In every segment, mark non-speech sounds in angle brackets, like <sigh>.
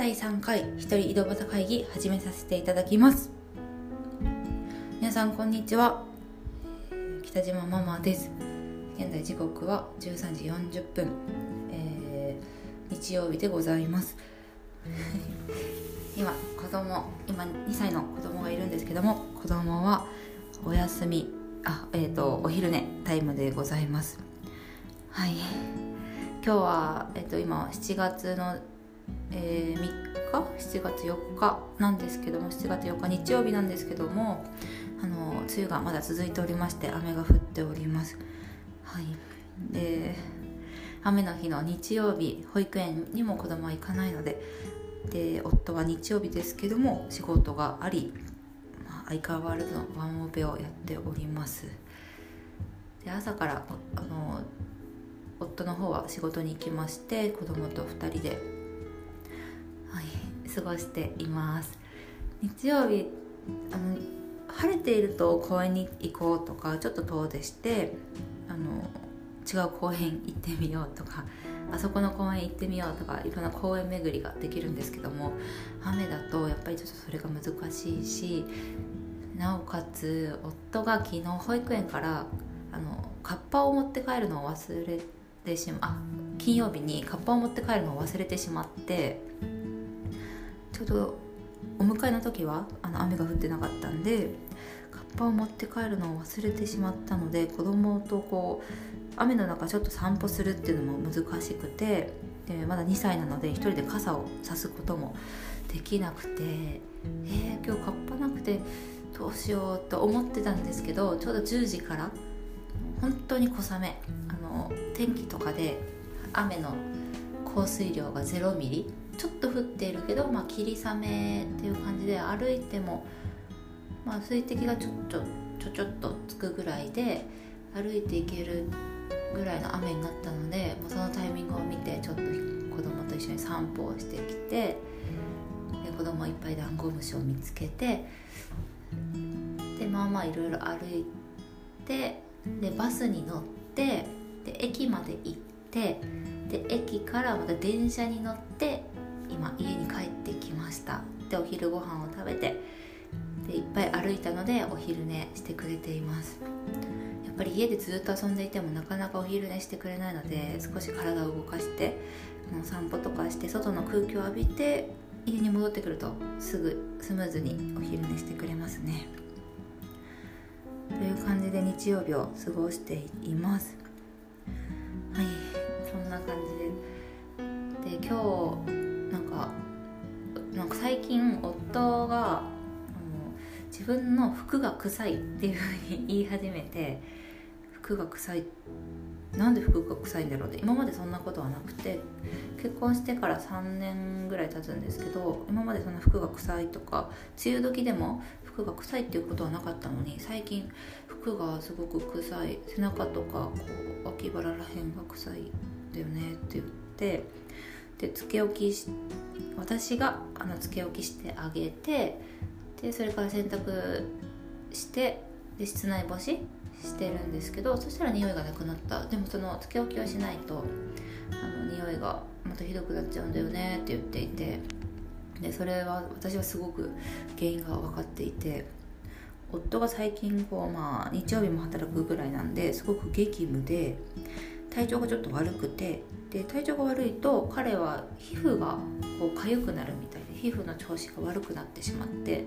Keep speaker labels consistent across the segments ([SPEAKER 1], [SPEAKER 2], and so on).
[SPEAKER 1] 第3回一人井戸端会議始めさせていただきます。皆さんこんにちは。北島ママです。現在時刻は13時40分、えー、日曜日でございます。<laughs> 今子供今2歳の子供がいるんですけども子供はお休みあえっ、ー、とお昼寝タイムでございます。はい。今日は、えっ、ー、と、今7月の、えー、3日？7月4日？なんですけども7月4日日曜日なんですけどもあの梅雨がまだ続いておりまして雨が降っております。はい。で雨の日の日曜日保育園にも子供は行かないのでで夫は日曜日ですけども仕事があり相変わらずのワンオペをやっております。で朝からあの夫の方は仕事に行きまして子供と2人で、過ごしています。日曜日あの晴れていると公園に行こうとかちょっと遠出してあの違う公園行ってみようとかあそこの公園行ってみようとかいろんな公園巡りができるんですけども雨だとやっぱりちょっとそれが難しいしなおかつ夫が昨日保育園からあのカッパを持って帰るのを忘れてしまあ金曜日にカッパを持って帰るのを忘れてしまってちょうどお迎えの時はあの雨が降ってなかったんでカッパを持って帰るのを忘れてしまったので子供とこう雨の中ちょっと散歩するっていうのも難しくてでまだ2歳なので1人で傘を差すこともできなくてえー、今日カッパなくてどうしようと思ってたんですけどちょうど10時から本当に小雨あの天気とかで雨の降水量が0ミリちょっと降っているけど、まあ、霧雨っていう感じで歩いても、まあ、水滴がちょっとちょちょっとつくぐらいで歩いていけるぐらいの雨になったのでもうそのタイミングを見てちょっと子供と一緒に散歩をしてきてで子供いっぱいダンゴムシを見つけてでまあまあいろいろ歩いてでバスに乗ってで駅まで行ってで駅からまた電車に乗って今家に帰ってきました。でお昼ご飯を食べてでいっぱい歩いたのでお昼寝してくれています。やっぱり家でずっと遊んでいてもなかなかお昼寝してくれないので少し体を動かして散歩とかして外の空気を浴びて家に戻ってくるとすぐスムーズにお昼寝してくれますね。という感じで日曜日を過ごしています。はいそんな感じで。で今日なんか最近夫が自分の服が臭いっていうふうに言い始めて服が臭いなんで服が臭いんだろうって今までそんなことはなくて結婚してから3年ぐらい経つんですけど今までそんな服が臭いとか梅雨時でも服が臭いっていうことはなかったのに最近服がすごく臭い背中とかこう脇腹らへんが臭いだよねって言ってでつけ置きし私があのつけ置きしてあげてでそれから洗濯してで室内干ししてるんですけどそしたら匂いがなくなった。でもそのつけ置きをしないとあの匂いがまたひどくなっちゃうんだよねって言っていて。でそれは私はすごく原因が分かっていて。夫が最近こう、まあ、日曜日も働くぐらいなんですごく激務で体調がちょっと悪くてで体調が悪いと彼は皮膚がこう痒くなるみたいで皮膚の調子が悪くなってしまって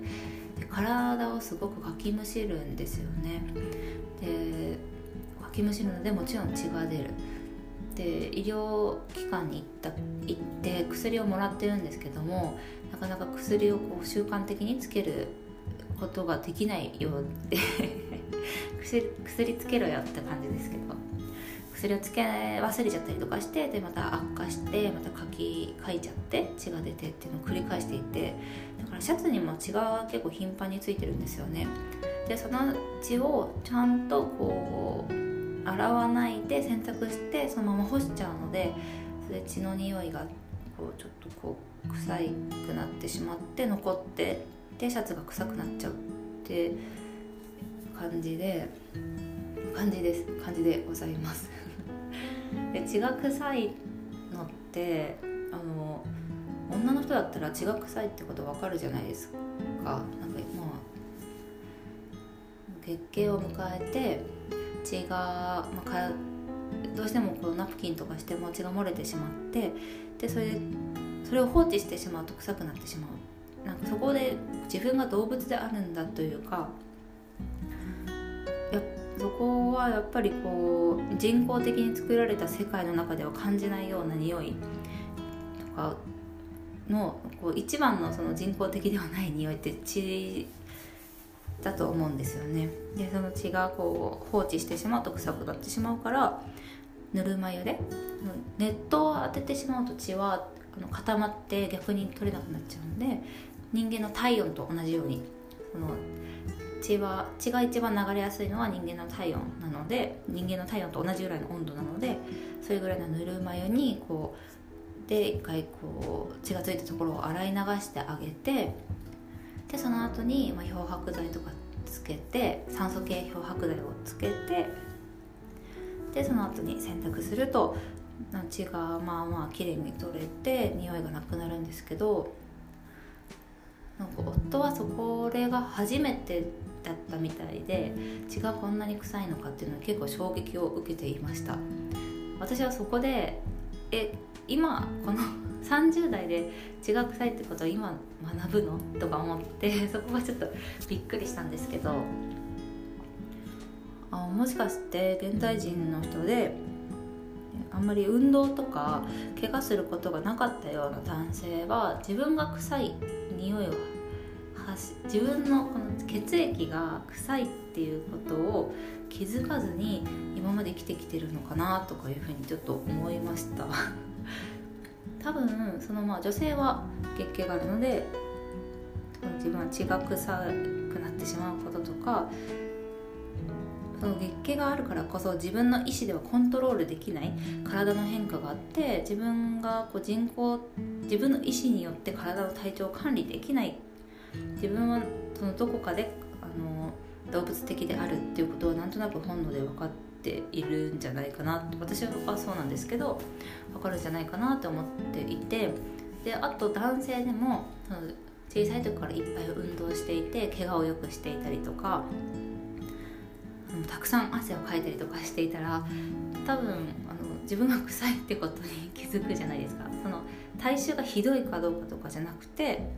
[SPEAKER 1] で体をすごくかきむしるんですよね。でかきむしるのでもちろん血が出る。で医療機関に行った行って薬をもらってるんですけどもなかなか薬をこう習慣的につけることができないようで <laughs> 薬薬つけろよって感じですけど。薬をつけ忘れちゃったりとかしてでまた悪化してまた書き書いちゃって血が出てっていうのを繰り返していてだからシャツにも血が結構頻繁についてるんですよね。でその血をちゃんとこう洗わないで洗濯してそのまま干しちゃうのでそれ血の匂いがこうちょっとこう臭くなってしまって残ってでシャツが臭くなっちゃうって感じで感じです。感じでございます。で血が臭いのってあの女の人だったら血が臭いってことわかるじゃないですか。なんかまあ月経を迎えて血が、まあ、かどうしてもこうナプキンとかしても血が漏れてしまってでそれでそれを放置してしまうと臭くなってしまう。なんかそこで自分が動物であるんだというかそこはやっぱりこう人工的に作られた世界の中では感じないような匂いとかのこう一番のその人工的ではない匂いって血だと思うんですよね。でその血がこう放置してしまうと臭くなってしまうからぬるま湯で。熱湯を当ててしまうと血は固まって逆に取れなくなっちゃうんで人間の体温と同じようにその血は血が一番流れやすいのは人間の体温なので人間の体温と同じぐらいの温度なのでそれぐらいのぬるま湯にこうで一回こう血がついたところを洗い流してあげてでその後にまあ漂白剤とかつけて酸素系漂白剤をつけてでその後に洗濯すると血がまあまあ綺麗に取れて匂いがなくなるんですけどなんか夫はそこれが初めてだったみたいで血がこんなに臭いのかっていうのは結構衝撃を受けていました。私はそこでえ今この <laughs> 30代で血が臭いってことを今学ぶの？とか思って <laughs> そこがちょっとびっくりしたんですけどあもしかして現代人の人であんまり運動とか怪我することがなかったような男性は自分が臭い匂いを自分のこの血液が臭いっていうことを気づかずに今まで生きてきてるのかなとかいうふうにちょっと思いました。<laughs> 多分そのまあ女性は月経があるので自分は血が臭くなってしまうこととかその月経があるからこそ自分の意思ではコントロールできない体の変化があって自分がこう人工自分の意思によって体の体調を管理できない自分はそのどこかであの動物的であるっていうことはなんとなく本能で分かっているんじゃないかな私はそうなんですけど分かるんじゃないかなと思っていて。であと男性でも小さい時からいっぱい運動していて怪我をよくしていたりとかたくさん汗をかいたりとかしていたら多分あの自分が臭いってことに気づくじゃないですか。その体臭がひどいかどうかとかじゃなくて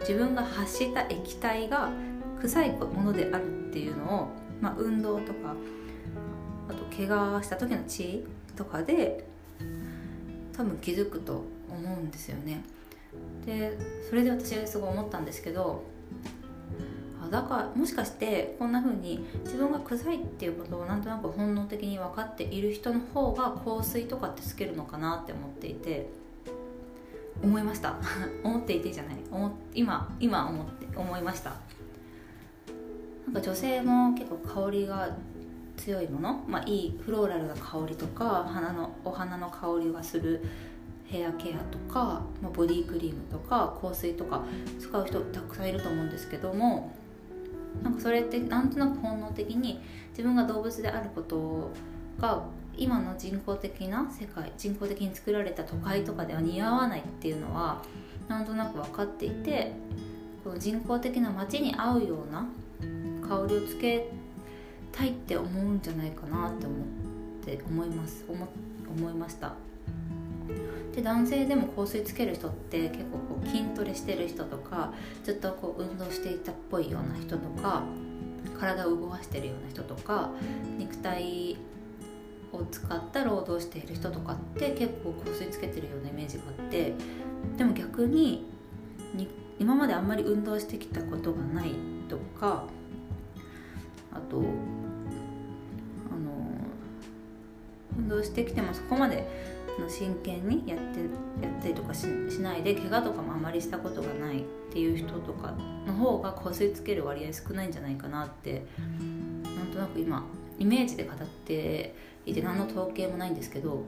[SPEAKER 1] 自分が発した液体が臭いものであるっていうのを、まあ、運動とかあと怪我した時の血とかで多分気づくと思うんですよね。でそれで私はすごい思ったんですけどあだからもしかしてこんな風に自分が臭いっていうことをなんとなく本能的に分かっている人の方が香水とかってつけるのかなって思っていて思いました。<laughs> 思っていてじゃない。今今思って思いました。なんか女性も結構香りが強いもの、まあ、いいフローラルな香りとか花のお花の香りがするヘアケアとか、まあ、ボディクリームとか香水とか使う人たくさんいると思うんですけどもなんかそれってなんとなく本能的に自分が動物であることが今の人工的な世界人工的に作られた都会とかでは似合わないっていうのはなんとなく分かっていてこの人工的な街に合うような香りをつけたいって思うんじゃないかなって思って思います思思いました。で男性でも香水つける人って結構こう筋トレしてる人とかずっとこう運動していたっぽいような人とか体を動かしてるような人とか肉体を使った労働している人とかって結構香水つけてるようなイメージがあってでも逆に今まであんまり運動してきたことがないとかあとあの運動してきてもそこまで真剣にやってやったりとかしないで怪我とかもあまりしたことがないっていう人とかの方が香水つける割合少ないんじゃないかなってなんとなく今イメージで語っていて何の統計もないんですけど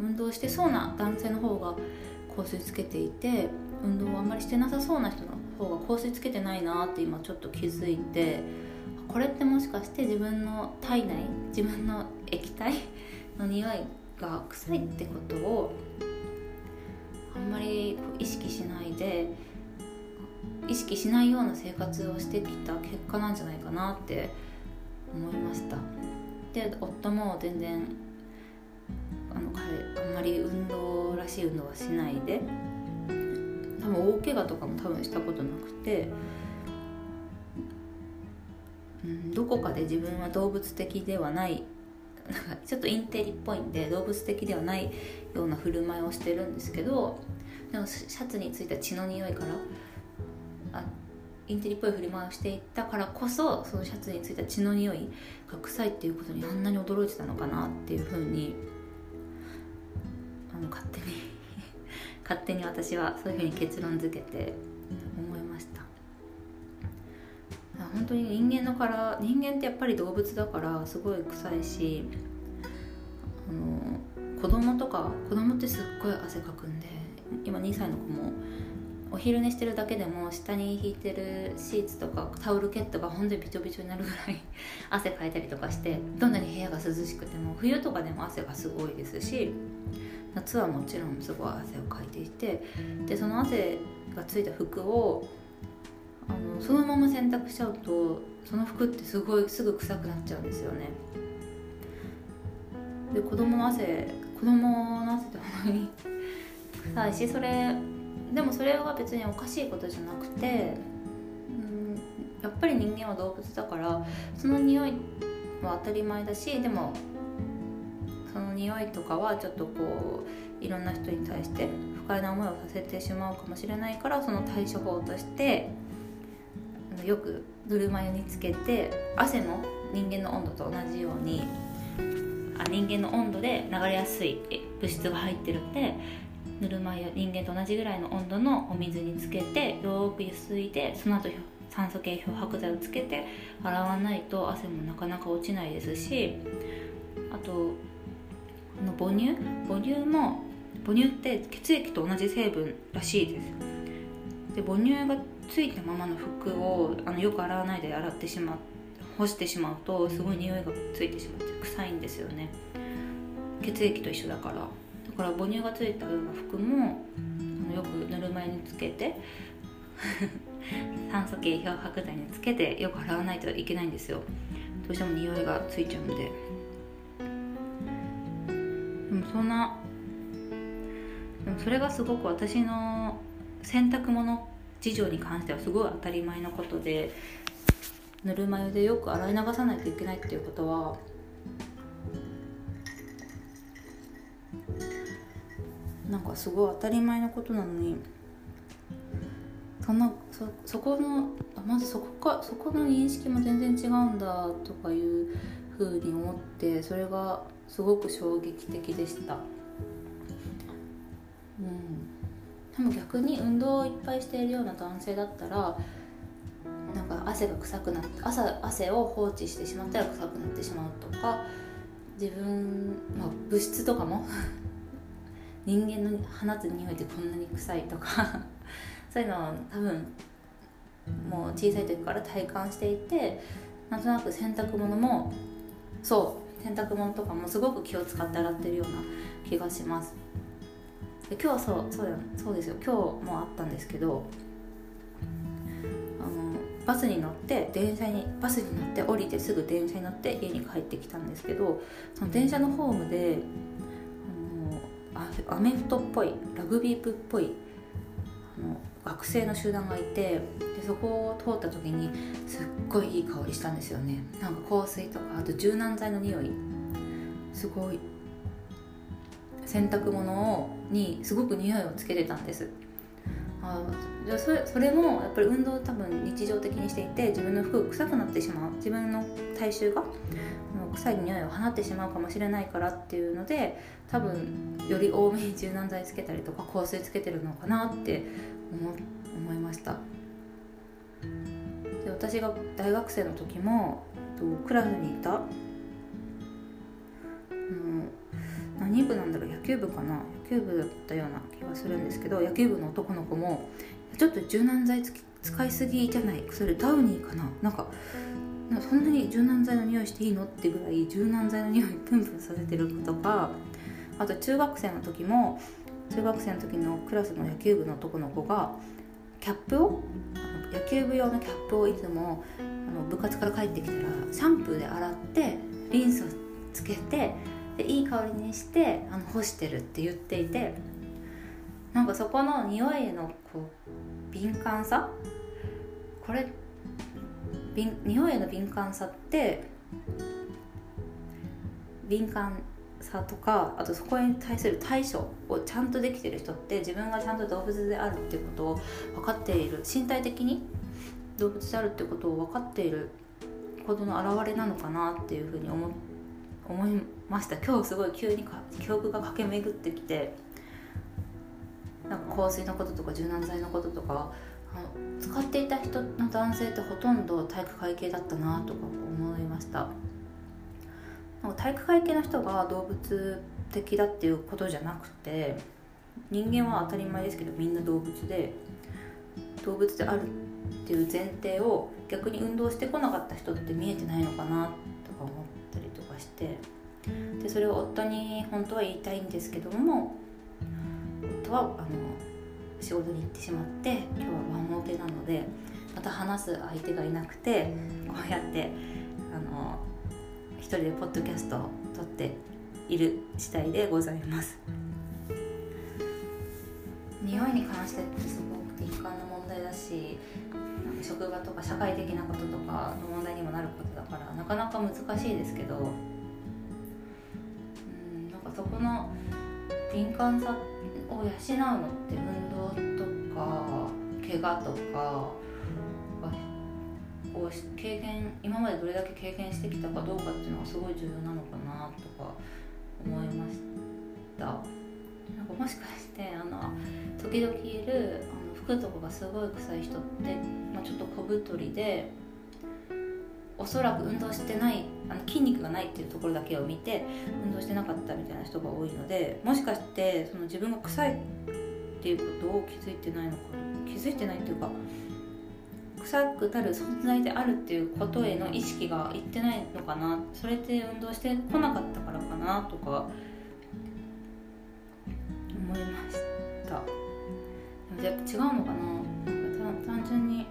[SPEAKER 1] 運動してそうな男性の方が香水つけていて運動をあんまりしてなさそうな人の方が香水つけてないなって今ちょっと気づいてこれってもしかして自分の体内自分の液体 <laughs> の匂いが臭いってことをあんまり意識しないで意識しないような生活をしてきた結果なんじゃないかなって思いました。で夫も全然あの彼あんまり運動らしい運動はしないで多分大怪我とかも多分したことなくて、うん、どこかで自分は動物的ではないなんかちょっとインテリっぽいんで動物的ではないような振る舞いをしてるんですけどでもシャツについた血の匂いからあインテリっぽい振り回していったからこそそのシャツについた血の匂いが臭いっていうことにあんなに驚いてたのかなっていうふうにあの勝手に <laughs> 勝手に私はそういうふうに結論付けて思いました。本当に人間のから人間ってやっぱり動物だからすごい臭いしあの子供とか子供ってすっごい汗かくんで今2歳の子もお昼寝してるだけでも下に引いてるシーツとかタオルケットが本当にびちょびちょになるぐらい <laughs> 汗かいたりとかしてどんなに部屋が涼しくても冬とかでも汗がすごいですし夏はもちろんすごい汗をかいていてでその汗がついた服をあのそのまま洗濯しちゃうとその服ってすごいすぐ臭くなっちゃうんですよね。で子供の汗子供の汗って本当に臭いしそれでもそれは別におかしいことじゃなくて、うん、やっぱり人間は動物だからその匂いは当たり前だしでもその匂いとかはちょっとこういろんな人に対して不快な思いをさせてしまうかもしれないからその対処法としてよくぬるま湯につけて汗も人間の温度と同じようにあ人間の温度で流れやすい物質が入ってるんでぬるま湯人間と同じぐらいの温度のお水につけてよくゆすいでその後酸素系漂白剤をつけて洗わないと汗もなかなか落ちないですしあとあの母乳？母乳も母乳って血液と同じ成分らしいです。で母乳がついたままの服をあのよく洗わないで洗ってしまう干してしまうとすごい匂いがついてしまって臭いんですよね。血液と一緒だから。だから母乳がついたような服もあのよくぬるま湯につけて <laughs> 酸素系漂白剤につけてよく洗わないといけないんですよ。どうしても匂いがついちゃうんで。でもそんなでもそれがすごく私の洗濯物事情に関してはすごい当たり前のことでぬるま湯でよく洗い流さないといけないっていうことはなんかすごい当たり前のことなのにそんなそそこのまずそこかそこの認識も全然違うんだとかいうふうに思ってそれがすごく衝撃的でした。うんでも逆に運動をいっぱいしているような男性だったらなんか汗が臭くなって朝汗を放置してしまったら臭くなってしまうとか自分、まあ、物質とかも人間の放つ匂いってこんなに臭いとか <laughs> そういうのを多分もう小さい時から体感していてなんとなく洗濯物もそう洗濯物とかもすごく気を使って洗ってるような気がします。で今日はそうそうだそうですよ。今日もあったんですけどあのバスに乗って電車にバスに乗って降りてすぐ電車に乗って家に帰ってきたんですけどその電車のホームでアメフトっぽいラグビー部っぽいあの学生の集団がいてでそこを通った時にすっごいいい香りしたんですよね。なんか香水とかあと柔軟剤の匂い。すごい洗濯物にすごく匂いをつけてたんです。あじゃそれそれもやっぱり運動を多分日常的にしていて自分の服臭くなってしまう。自分の体臭が臭い匂いを放ってしまうかもしれないからっていうので多分より多めに柔軟剤つけたりとか香水つけてるのかなって思思いました。で私が大学生の時もとクラスにいた。何部なんだろう？野球部かな？野球部だったような気がするんですけど野球部の男の子もちょっと柔軟剤つき使いすぎじゃない？それダウニーかな？なんかそんなに柔軟剤の匂いしていいのってぐらい柔軟剤の匂いプンプンさせてる子とかあと中学生の時も中学生の時のクラスの野球部の男の子がキャップを野球部用のキャップをいつもあの部活から帰ってきたらシャンプーで洗ってリンスをつけてでいい香りにしてあの干してるって言っていてなんかそこの匂いへのこう敏感さ？これ匂いへの敏感さって敏感さとかあとそこに対する対処をちゃんとできてる人って自分がちゃんと動物であるっていうことを分かっている。身体的に動物であるってことを分かっていることの表れなのかなっていうふうに思思いました。今日すごい急にか記憶が駆け巡ってきてなんか香水のこととか柔軟剤のこととか使っていた人の男性ってほとんど体育会系だったなとか思いました。体育会系の人が動物的だっていうことじゃなくて人間は当たり前ですけどみんな動物で動物であるっていう前提を逆に運動してこなかった人って見えてないのかなとか思ったりとかしてでそれを夫に本当は言いたいんですけども夫はあの仕事に行ってしまって今日はワンオペなのでまた話す相手がいなくてこうやってあの一人でポッドキャストを撮っている次第でございます。匂いに関してってすごく敏感な問題だし職場とか社会的なこととかの問題にもなることだからなかなか難しいですけどうんなんかそこの敏感さを養うのってか怪我とかを経験今までどれだけ経験してきたかどうかっていうのがすごい重要なのかなとか思いました。なんかもしかしてあの時々いるあの服とかがすごい臭い人って、まあ、ちょっと小太りでおそらく運動してないあの筋肉がないっていうところだけを見て運動してなかったみたいな人が多いのでもしかしてその自分が臭いっていうことを気づいてないのか気づいてないっていうか臭くなる存在であるっていうことへの意識がいってないのかなそれって運動してこなかったからかなとか思いました。でもやっぱ違うのかな。なか単純に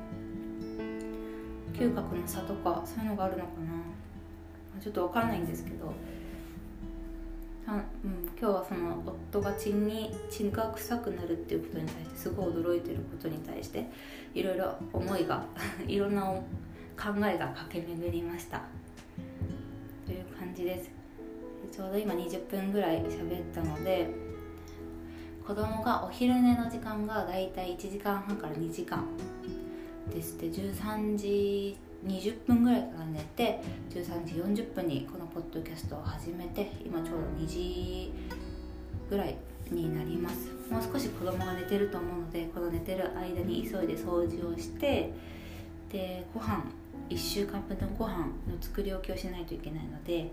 [SPEAKER 1] 嗅覚の差とかそういうのがあるのかな。ちょっと分からないんですけどうん、今日はその夫が血に血が臭くなるっていうことに対してすごい驚いてることに対していろいろ思いが <laughs> いろんな考えが駆け巡りました。という感じです。ちょうど今20分ぐらい喋ったので子供がお昼寝の時間がだいたい1時間半から2時間。ですって13時20分ぐらいから寝て13時40分にこのポッドキャストを始めて今ちょうど2時ぐらいになります。もう少し子供が寝てると思うのでこの寝てる間に急いで掃除をしてでご飯1週間分のご飯の作り置きをしないといけないので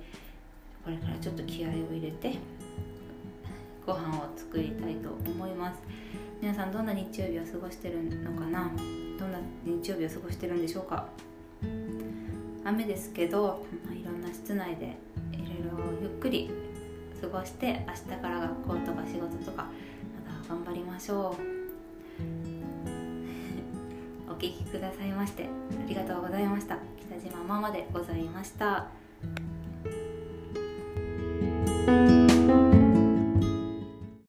[SPEAKER 1] これからちょっと気合を入れてご飯を作りたいと思います。皆さんどんな日曜日を過ごしてるのかな？どんな日曜日を過ごしてるんでしょうか？雨ですけど、まあ、いろんな室内でいろいろゆっくり過ごして明日から学校とか仕事とかまた頑張りましょう。<laughs> お聴きくださいましてありがとうございました。北島ママでございました。